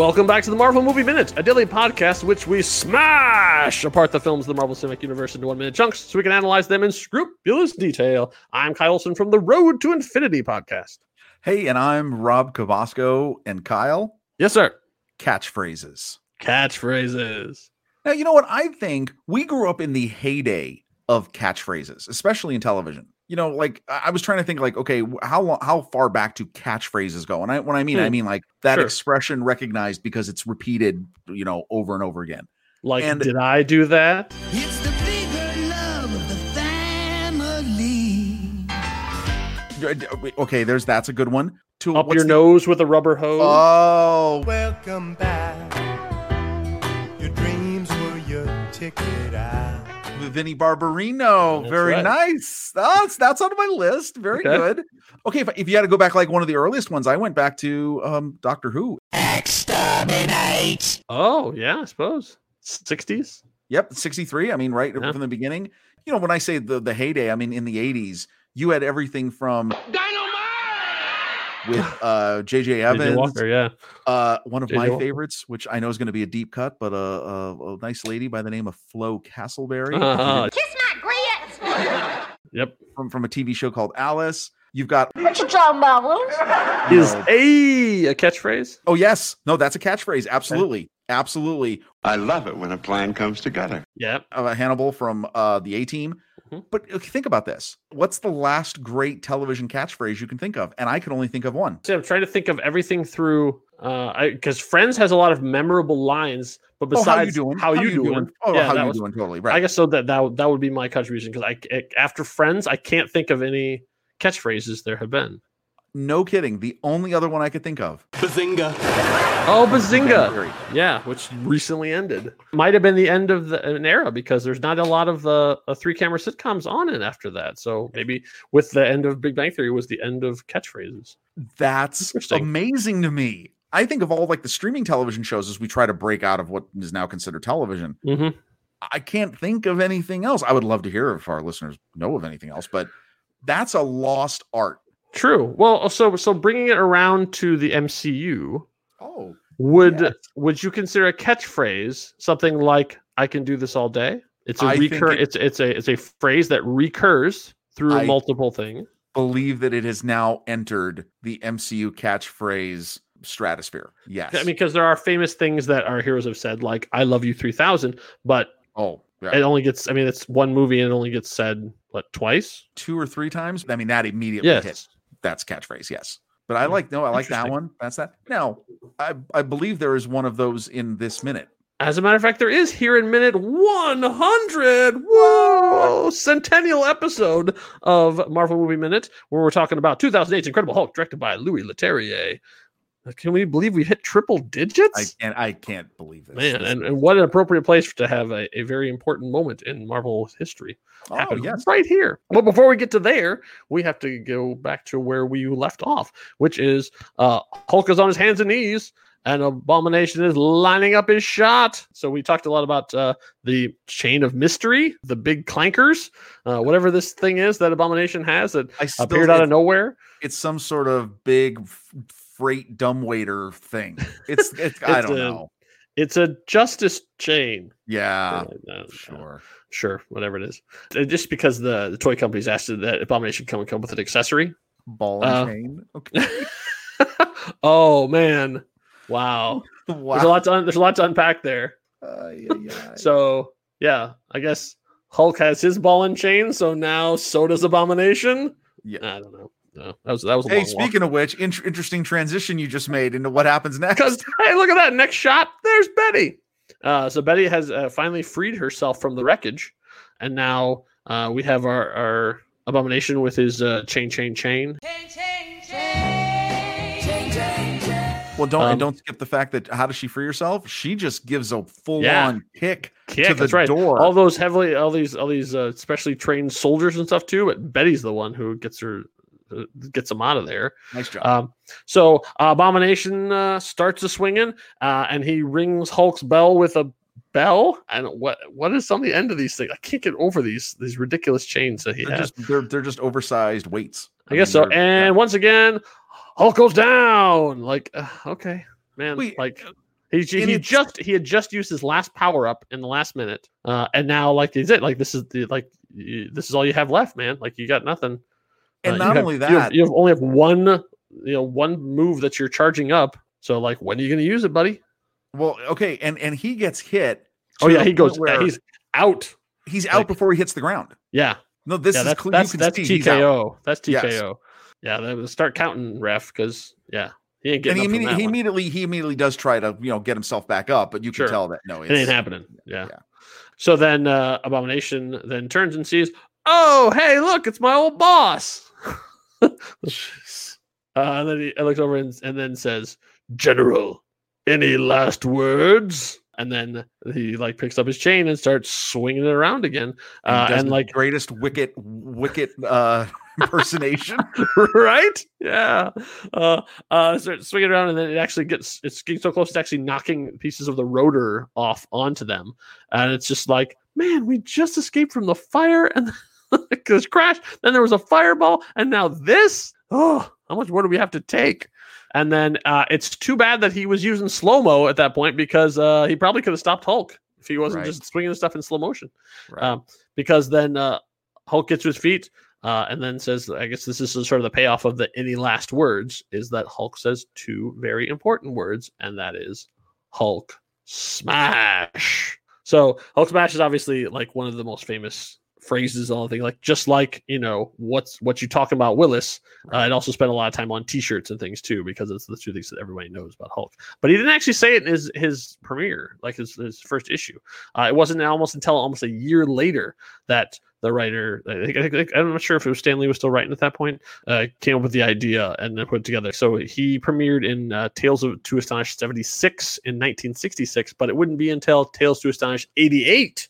Welcome back to the Marvel Movie Minute, a daily podcast which we smash apart the films of the Marvel Cinematic Universe into one minute chunks so we can analyze them in scrupulous detail. I'm Kyle Olson from the Road to Infinity podcast. Hey, and I'm Rob Cavasco and Kyle. Yes, sir. Catchphrases. Catchphrases. Now, you know what? I think we grew up in the heyday of catchphrases, especially in television. You know, like I I was trying to think, like, okay, how long, how far back do catchphrases go? And I, when I mean, I Hmm. mean like that Sure. expression recognized because it's repeated, you know, over and over again. Like, And- did I do that? It's the bigger love of the family. D- d- Okay, there's that's a good one. To Up your the- nose with a rubber hose? Oh, Welcome back. Ticket out. Vinny Barbarino. That's Very right. nice. That's that's on my list. Very Okay. good. Okay, if, if you had to go back like one of the earliest ones, I went back to um Doctor Who. Exterminate. oh, yeah, I suppose. 60s? Yep, 63. I mean, right Yeah. from the beginning. You know, when I say the the heyday, I mean in the 80s, you had everything from with uh JJ J.J. Evans, Walker, yeah. uh one of J.J. my Walker. favorites, which I know is going to be a deep cut, but uh, a, a nice lady by the name of Flo Castleberry. Uh-huh. Kiss my grits. Yep. from from a TV show called Alice. You've got What you talking about, Willis? Is a a catchphrase? Oh yes, no, that's a catchphrase. Absolutely, absolutely. I love it when a plan comes together. Yep. Uh, Hannibal from uh, the A Team. Mhm. But think about this. What's the last great television catchphrase you can think of? And I can only think of one. See, I'm trying to think of everything through uh because Friends has a lot of memorable lines, but Oh, besides how you doing? how, you, doing? Oh, Yeah, how you was- doing? Totally right. I guess so that that would- that would be my contribution because I- after Friends I can't think of any catchphrases there have been. No kidding. The only other one I could think of. Bazinga. Oh, Bazinga! Yeah, which recently ended. Might have been the end of the, an era because there's not a lot of uh, uh, three camera sitcoms on it after that. So maybe with the end of Big Bang Theory was the end of catchphrases. That's amazing to me. I think of all like the streaming television shows as we try to break out of what is now considered television. Mm-hmm. I can't think of anything else. I would love to hear if our listeners know of anything else, but that's a lost art. True. Well, uh, so so bringing it around to the MCU, Oh, would Yes. would you consider a catchphrase something like "I can do this all day"? It's a I recur. it- It's it's a it's a phrase that recurs through I- multiple things. believe that it has now entered the MCU catchphrase stratosphere. Yes. I mean, because there are famous things that our heroes have said, like "I love you 3000," but oh, yeah. it only gets. I mean, it's one movie and it only gets said what twice. two or three times. I mean, that immediately Yes. hits. That's catchphrase. Yes. But I like no, I like that one. That's that. Now, I I believe there is one of those in this minute. As a matter of fact, there is here in minute 100. Whoa! Centennial episode of Marvel Movie Minute, where we're talking about 2008's Incredible Hulk, directed by Louis Leterrier. Can we believe we hit triple I digits? can't I can't believe this. Man, and, and what an appropriate place to have a, a very important moment in Marvel history oh happen yes. right here. But before we get to there, we have to go back to where we left off, which is uh, Hulk is on his hands and knees, and Abomination is lining up his shot. So we talked a lot about uh, the chain of mystery, the big clankers, uh, whatever this thing is that Abomination has that I appeared out of nowhere. it's some sort of big freight dumbwaiter thing. It's it's I don't a- know. It's a justice chain. Yeah. Uh, uh, Sure. Sure, whatever it is. Uh, Just because the, the toy companies asked that Abomination come and come with an accessory. Ball and Uh, chain. Okay. oh man. Wow. wow. There's a lot to un- there's a lot to unpack there. Ay, ay, ay. So yeah, I guess Hulk has his ball and chain, so now so does Abomination. Yeah. I don't know. No, that was that was a Hey, long speaking of which, int- interesting transition you just made into what happens next. because hey, look at that next shot. There's Betty. Uh, so Betty has uh, finally freed herself from the wreckage, and now uh, we have our, our Abomination with his uh, chain, chain, chain. Chain, chain, chain. Well, don't Um, and don't skip the fact that how does she free herself? She just gives a full Yeah. on kick, Kick, to the right. door. All those heavily, all these, all these uh, specially trained soldiers and stuff too. But Betty's the one who gets her, uh, gets him out of there. nice job. Um, so uh, Abomination uh, starts to swinging, uh, and he rings Hulk's bell with a bell. And what what is on the end of these things? I can't get over these these ridiculous chains that he they're has. just they're they're just oversized weights. I guess so. mean, they're- And once again, Hulk goes down. Like, uh, okay, man. Wait, like, He, he, he just he had just used his last power up in the last minute, uh, and now like is it like this is the like y- this is all you have left, man. Like you got nothing. And Uh, not have- only you have- that, you, have, only have one you know one move that you're charging up. So like when are you going to use it, buddy? well, okay, and and he gets hit. Oh yeah, he goes. yeah, he's out. he's out like- before he hits the ground. Yeah, No, this yeah. is That's cle- that's that's see he's out. TKO. That's Yes. TKO. Yeah, they start counting ref because yeah, he ain't And getting he, up from immediately, that he immediately he immediately does try to you know get himself back up, but you can tell that no, It ain't happening. Yeah. yeah. So then uh, Abomination then turns and sees, oh, hey, look, it's my old boss. Uh, and then he looks over and, and then says, General, any last words? And then he like picks up his chain and starts swinging it around again. and, Uh, and the like, greatest wicket wicket uh impersonation. right? Yeah. Uh, uh, starts swinging around, and then it actually gets it's getting so close, to actually knocking pieces of the rotor off onto them, and it's just like, man, we just escaped from the fire, and because crash, then there was a fireball, and now this. Oh, how much more do we have to take? And then uh, it's too bad that he was using slow mo at that point because uh, he probably could have stopped Hulk if he wasn't Right. just swinging the stuff in slow motion Right. um, because then uh, Hulk gets to his feet uh, and then says, I guess this is sort of the payoff of the any last words is that Hulk says two very important words, and that is Hulk smash. So Hulk smash is obviously like one of the most famous phrases on the thing, like just like you know what's what you talking about Willis. Uh, it also spent a lot of time on T-shirts and things too because it's the two things that everybody knows about Hulk. But he didn't actually say it in his his premiere, like his, his first issue. Uh, it wasn't almost until almost a year later that the writer, I I'm not sure if it was Stan Lee was still writing at that point, uh, came up with the idea and then put it together. So he premiered in uh, Tales of to Astonish 76 in 1966, but it wouldn't be until Tales to Astonish 88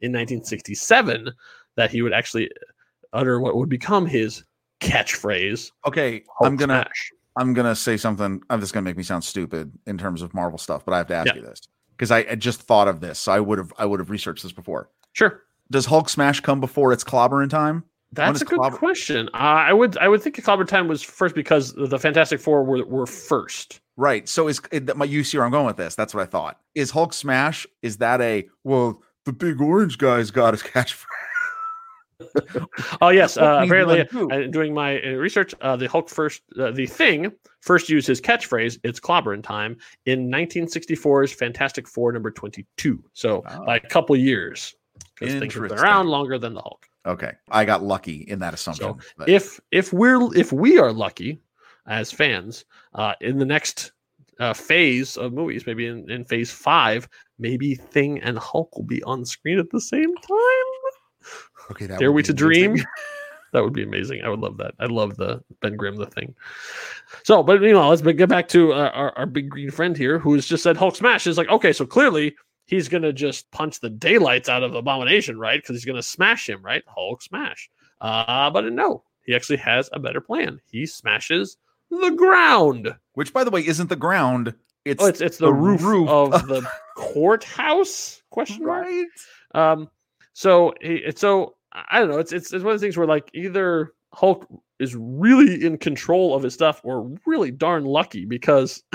in 1967 that he would actually utter what would become his catchphrase. Okay, Hulk I'm gonna smash. I'm gonna say something. I'm just gonna make me sound stupid in terms of Marvel stuff, but I have to ask Yeah. you this because I, I just thought of this. So I would have I would have researched this before. Sure. Does Hulk smash come before it's clobbering time? That's a good Clobber- question. Uh, I would I would think Clobber Time was first because the Fantastic Four were, were first. Right. So is it, my you see where I'm going with this? That's what I thought. Is Hulk smash? Is that a well? The big orange guy's got his catchphrase. Oh yes, uh, apparently, uh, doing my uh, research, uh, the Hulk first, uh, the Thing first used his catchphrase "It's clobbering time" in 1964's Fantastic Four number 22. So Ah. by a couple years, because things have been around longer than the Hulk. Okay, I got lucky in that assumption. but- If if we're if we are lucky as fans, uh, in the next uh, phase of movies, maybe in, in phase five, maybe Thing and Hulk will be on screen at the same time. okay, that Dare we to dream? that would be amazing. I would love that. I love the Ben Grimm the thing. So, but meanwhile, let's get back to uh, our, our big green friend here, who has just said Hulk smash. Is like okay, so clearly he's gonna just punch the daylights out of Abomination, right? Because he's gonna smash him, right? Hulk smash. Uh, but no, he actually has a better plan. He smashes the ground. Which, by the way, isn't the ground. It's, oh, it's it's the, the roof, roof of the courthouse? Question mark. right. Um, so it's so I don't know. It's it's it's one of the things where like either Hulk is really in control of his stuff or really darn lucky because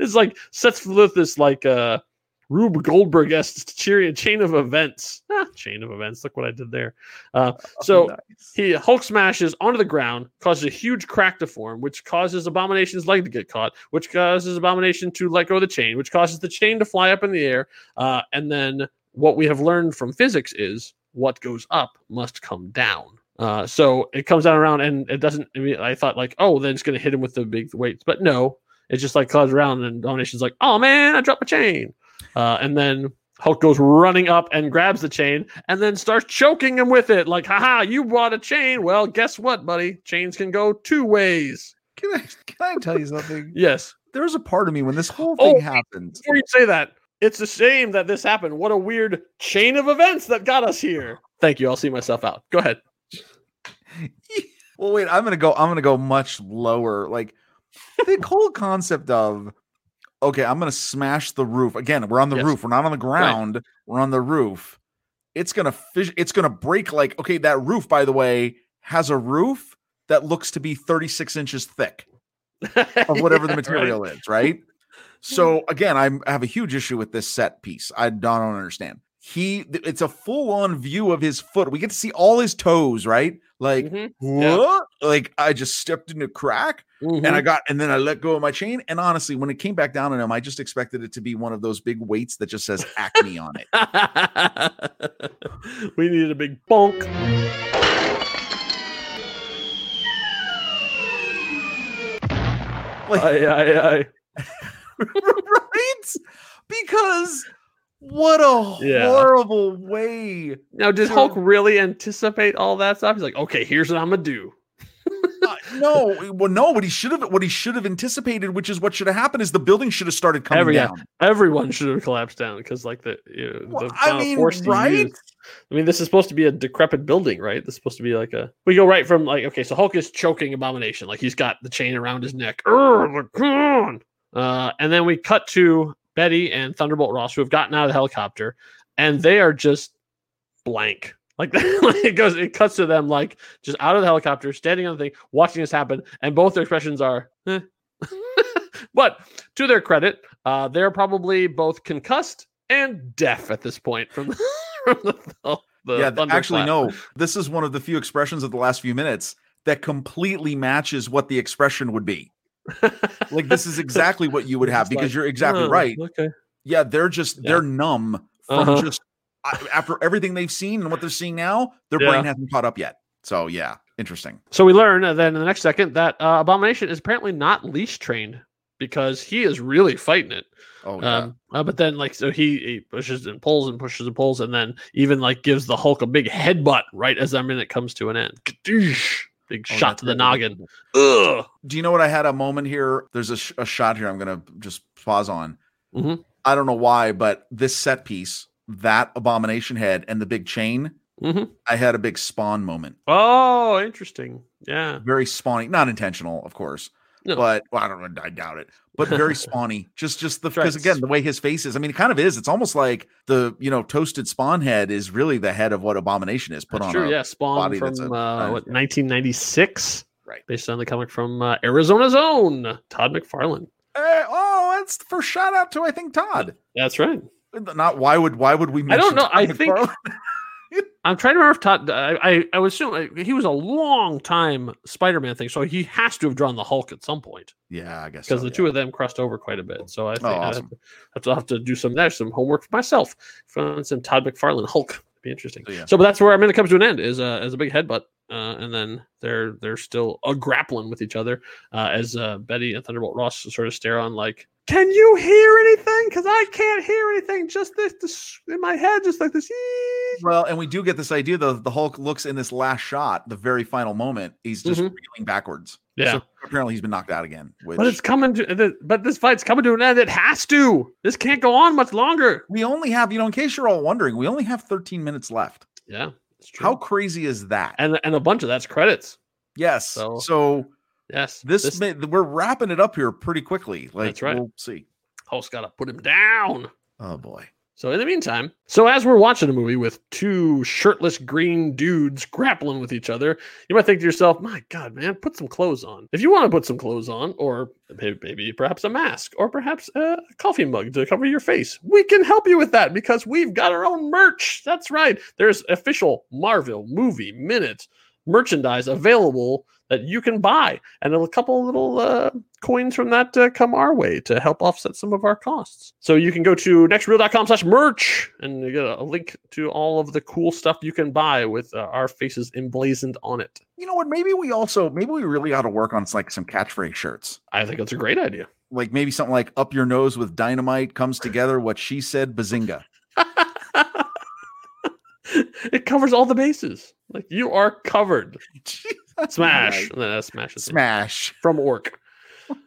it's like sets forth this like uh Rube Goldberg esque cheery chain of events. Ah, chain of events. Look what I did there. Uh, so Oh, nice. he Hulk smashes onto the ground, causes a huge crack to form, which causes Abomination's leg to get caught, which causes Abomination to let go of the chain, which causes the chain to fly up in the air. Uh, and then what we have learned from physics is what goes up must come down. Uh, so it comes down around, and it doesn't. I, mean, I thought like, oh, then it's going to hit him with the big weights, but no, it just like clouds around, and Abomination's like, oh man, I dropped my chain, uh, and then Hulk goes running up and grabs the chain and then starts choking him with it. Like, haha, you bought a chain. Well, guess what, buddy? Chains can go two ways. Can I can I tell you something? Yes. There's a part of me when this whole Oh, thing happens. Before you say that, it's a shame that this happened. What a weird chain of events that got us here. Thank you. I'll see myself out. Go ahead. Well, wait, I'm gonna go. I'm gonna go much lower. Like the whole concept of okay, I'm gonna smash the roof again. We're on the Yes. roof. We're not on the ground. We're on the roof. It's gonna fish. It's gonna break. Like okay, that roof, by the way, has a roof that looks to be 36 inches thick of whatever the Yeah, right. material is. Right. So hmm. again, I'm, I have a huge issue with this set piece. I don't, don't understand. He, it's a full on view of his foot. We get to see all his toes, right? Like Mhm. Yeah. Like I just stepped in a crack Mhm. and I got, and then I let go of my chain. And honestly, when it came back down on him, I just expected it to be one of those big weights that just says Acme on it. we needed a big bonk. Like, Aye, aye, aye. right? Because what a Yeah. horrible way. Now, did Hulk really anticipate all that stuff? He's like, okay, here's what I'm gonna do. Uh, no, well, no. What he should have, what he should have anticipated, which is what should have happened, is the building should have started coming Every- yeah. down. Everyone should have collapsed down because, like, the, you know, Well, the I mean, force right? used- I mean, this is supposed to be a decrepit building, right? This is supposed to be like a. We go right from like, okay, so Hulk is choking Abomination, like he's got the chain around his neck. Urgh. Uh, and then we cut to Betty and Thunderbolt Ross, who have gotten out of the helicopter, and they are just blank. Like it goes, it cuts to them like just out of the helicopter, standing on the thing, watching this happen, and both their expressions are. "Eh." but to their credit, uh, they're probably both concussed and deaf at this point from the, from the, the, the yeah, actually, no. This is one of the few expressions of the last few minutes that completely matches what the expression would be. Like this is exactly what you would have because like, you're exactly "Oh, right. Okay. Yeah, they're just Yeah. they're numb from Uh-huh. just after everything they've seen and what they're seeing now. Their Yeah. brain hasn't caught up yet. So yeah, interesting. So we learn uh, then in the next second that uh, Abomination is apparently not leash trained because he is really fighting it. Oh yeah. Um, uh, but then like so he, he pushes and pulls and pushes and pulls and then even like gives the Hulk a big headbutt right as that minute comes to an end. Kadoosh! Big Oh, shot to the it. noggin. Ugh. Do you know what I had a moment here? There's a, sh- a shot here I'm going to just pause on. Mhm. I don't know why, but this set piece, that abomination head and the big chain, Mhm. I had a big spawn moment. Oh, interesting. Yeah. Very spawny, not intentional, of course. No. But well, I don't know, I doubt it. But very spawny. Just just the because again, the way his face is, I mean, it kind of is. It's almost like the you know, toasted spawn head is really the head of what abomination is put That's on. a- yeah. Spawn body from a- uh, what 1996. Right. Based on the comic from uh, Arizona's own Todd McFarlane. Eh, oh, that's for shout out to I think Todd. That's right. Not why would why would we I don't know, I think-? I'm trying to remember if Todd. I I, I would assume he was a long time Spider-Man thing, so he has to have drawn the Hulk at some point Yeah, I guess because so, the yeah. two of them crossed over quite a bit. So I think I awesome. have, to, have to have to do some there's some homework for myself. Find some Todd McFarlane Hulk. It'd be interesting. So, yeah. So, but that's where I mean it comes to an end is uh, as a big headbutt, uh, and then they're they're still uh, grappling with each other uh, as uh, Betty and Thunderbolt Ross sort of stare on like, can you hear anything? Because I can't hear anything. Just this, this in my head, just like this. Well, and we do get this idea though. The Hulk looks in this last shot, the very final moment, he's just Mhm. reeling backwards. Yeah. So apparently he's been knocked out again. Which But it's coming to the, but this fight's coming to an end. It has to. This can't go on much longer. we only have, you know, in case you're all wondering, we only have 13 minutes left. Yeah, it's true. How crazy is that? and and a bunch of that's credits. yes. So- So, Yes, this, may, we're wrapping it up here pretty quickly. Like That's right. we'll see. Hulk's got to put him down. Oh boy. So in the meantime, so as we're watching a movie with two shirtless green dudes grappling with each other, you might think to yourself, "My God, man, put some clothes on." If you want to put some clothes on, or maybe, maybe perhaps a mask, or perhaps a coffee mug to cover your face, we can help you with that because we've got our own merch. That's right. There's official Marvel movie minute merchandise available that you can buy, and a couple little uh, coins from that uh, come our way to help offset some of our costs. So you can go to nextreel.com slash merch and you get a link to all of the cool stuff you can buy with uh, our faces emblazoned on it. You know what? Maybe we also, maybe we really ought to work on like some catchphrase shirts. I think that's a great idea. Like maybe something like up your nose with dynamite comes together. What she said, bazinga. it covers all the bases. Like you are covered. That's Smash. right. And then that smashes Smash. from Ork.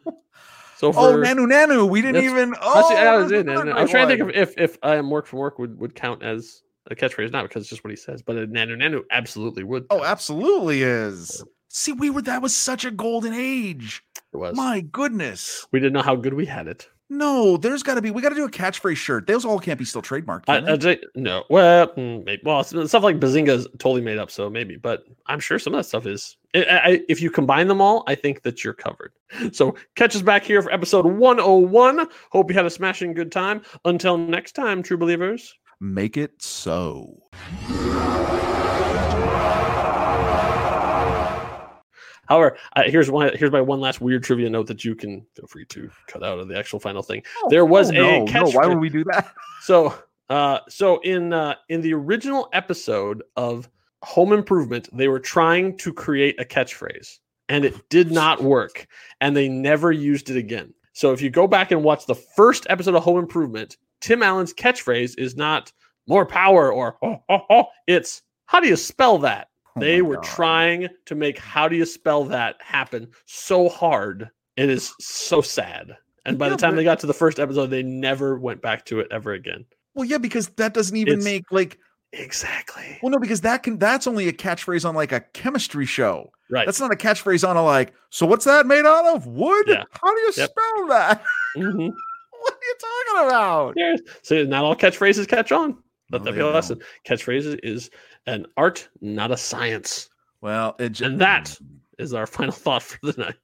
So for Oh, Nanu Nanu. We didn't even. I Oh, was, I was in, and I was trying to think of if if I am Mork from Ork would, would count as a catchphrase, not because it's just what he says, but a nanu nanu absolutely would. Oh, absolutely is. See, we were. That was such a golden age. it was. My goodness. We didn't know how good we had it. No, there's got to be. We got to do a catchphrase shirt. Those all can't be still trademarked. I, they? I'd no. Well, mm, maybe. Well, stuff like Bazinga is totally made up, so maybe. But I'm sure some of that stuff is I, I, if you combine them all, I think that you're covered. So catch us back here for episode 101. Hope you had a smashing good time. Until next time, true believers. Make it so. However, uh, here's one. Here's my one last weird trivia note that you can feel free to cut out of the actual final thing. there was Oh, a no, no, catch. why would we do that? So, uh, so in uh, in the original episode of Home Improvement, they were trying to create a catchphrase, and it did not work, and they never used it again. So, if you go back and watch the first episode of Home Improvement, Tim Allen's catchphrase is not "more power" or "oh, oh, oh." It's "How do you spell that?" Oh they were God. trying to make "How do you spell that?" happen so hard. It is so sad. And by Yeah, the time but- they got to the first episode, they never went back to it ever again. Well, yeah, because that doesn't even It's- make like Exactly. well, no, because that can that's only a catchphrase on like a chemistry show. Right. That's not a catchphrase on a like. So what's that made out of? Wood? Yeah. How do you Yep. spell that? Mhm. what are you talking about? Yeah. So not all catchphrases catch on. Let No, that be a don't. lesson. Catchphrases is an art, not a science. Well, it just, And that is our final thought for the night.